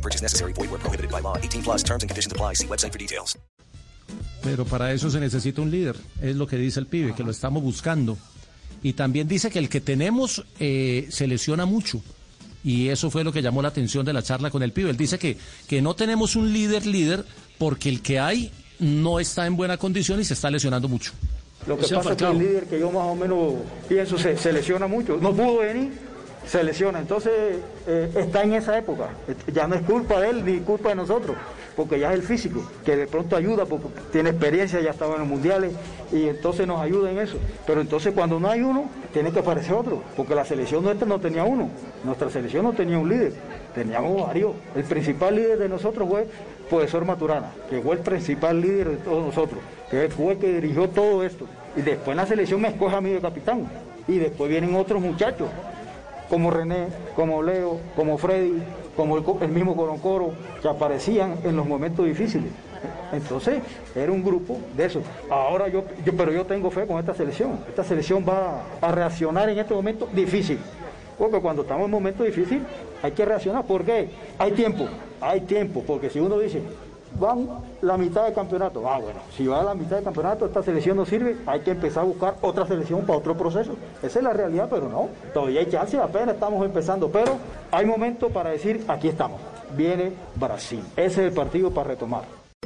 No purchase necessary. Void where prohibited by law. 18 plus terms and conditions apply. See website for details. Pero para eso se necesita un líder, es lo que dice el pibe, que lo estamos buscando. Y también dice que el que tenemos eh, se lesiona mucho. Y eso fue lo que llamó la atención de la charla con el pibe. Él dice que, que no tenemos un líder líder porque el que hay no está en buena condición y se está lesionando mucho. Lo que pasa es que el líder que yo más o menos pienso se, se lesiona mucho. No pudo venir, se lesiona. Entonces eh, está en esa época. Ya no es culpa de él ni culpa de nosotros, porque ya es el físico, que de pronto ayuda porque tiene experiencia, ya estaba en los mundiales y entonces nos ayuda en eso. Pero entonces cuando no hay uno, tiene que aparecer otro, porque la selección nuestra no tenía uno. Nuestra selección no tenía un líder, teníamos varios. El principal líder de nosotros fue profesor Maturana, que fue el principal líder de todos nosotros, que fue el que dirigió todo esto. Y después en la selección me escoge a mí de capitán. Y después vienen otros muchachos, como René, como Leo, como Freddy, como el, el mismo Coroncoro, que aparecían en los momentos difíciles. Entonces, era un grupo de eso. Ahora yo, yo- pero yo tengo fe con esta selección. Esta selección va a reaccionar en este momento difícil. Porque cuando estamos en momentos difíciles, hay que reaccionar. ¿Por qué? Hay tiempo, hay tiempo. Porque si uno dice, van la mitad del campeonato, ah, bueno, si va a la mitad del campeonato, esta selección no sirve, hay que empezar a buscar otra selección para otro proceso. Esa es la realidad, pero no. Todavía hay chance, apenas estamos empezando. Pero hay momento para decir, aquí estamos. Viene Brasil. Ese es el partido para retomar.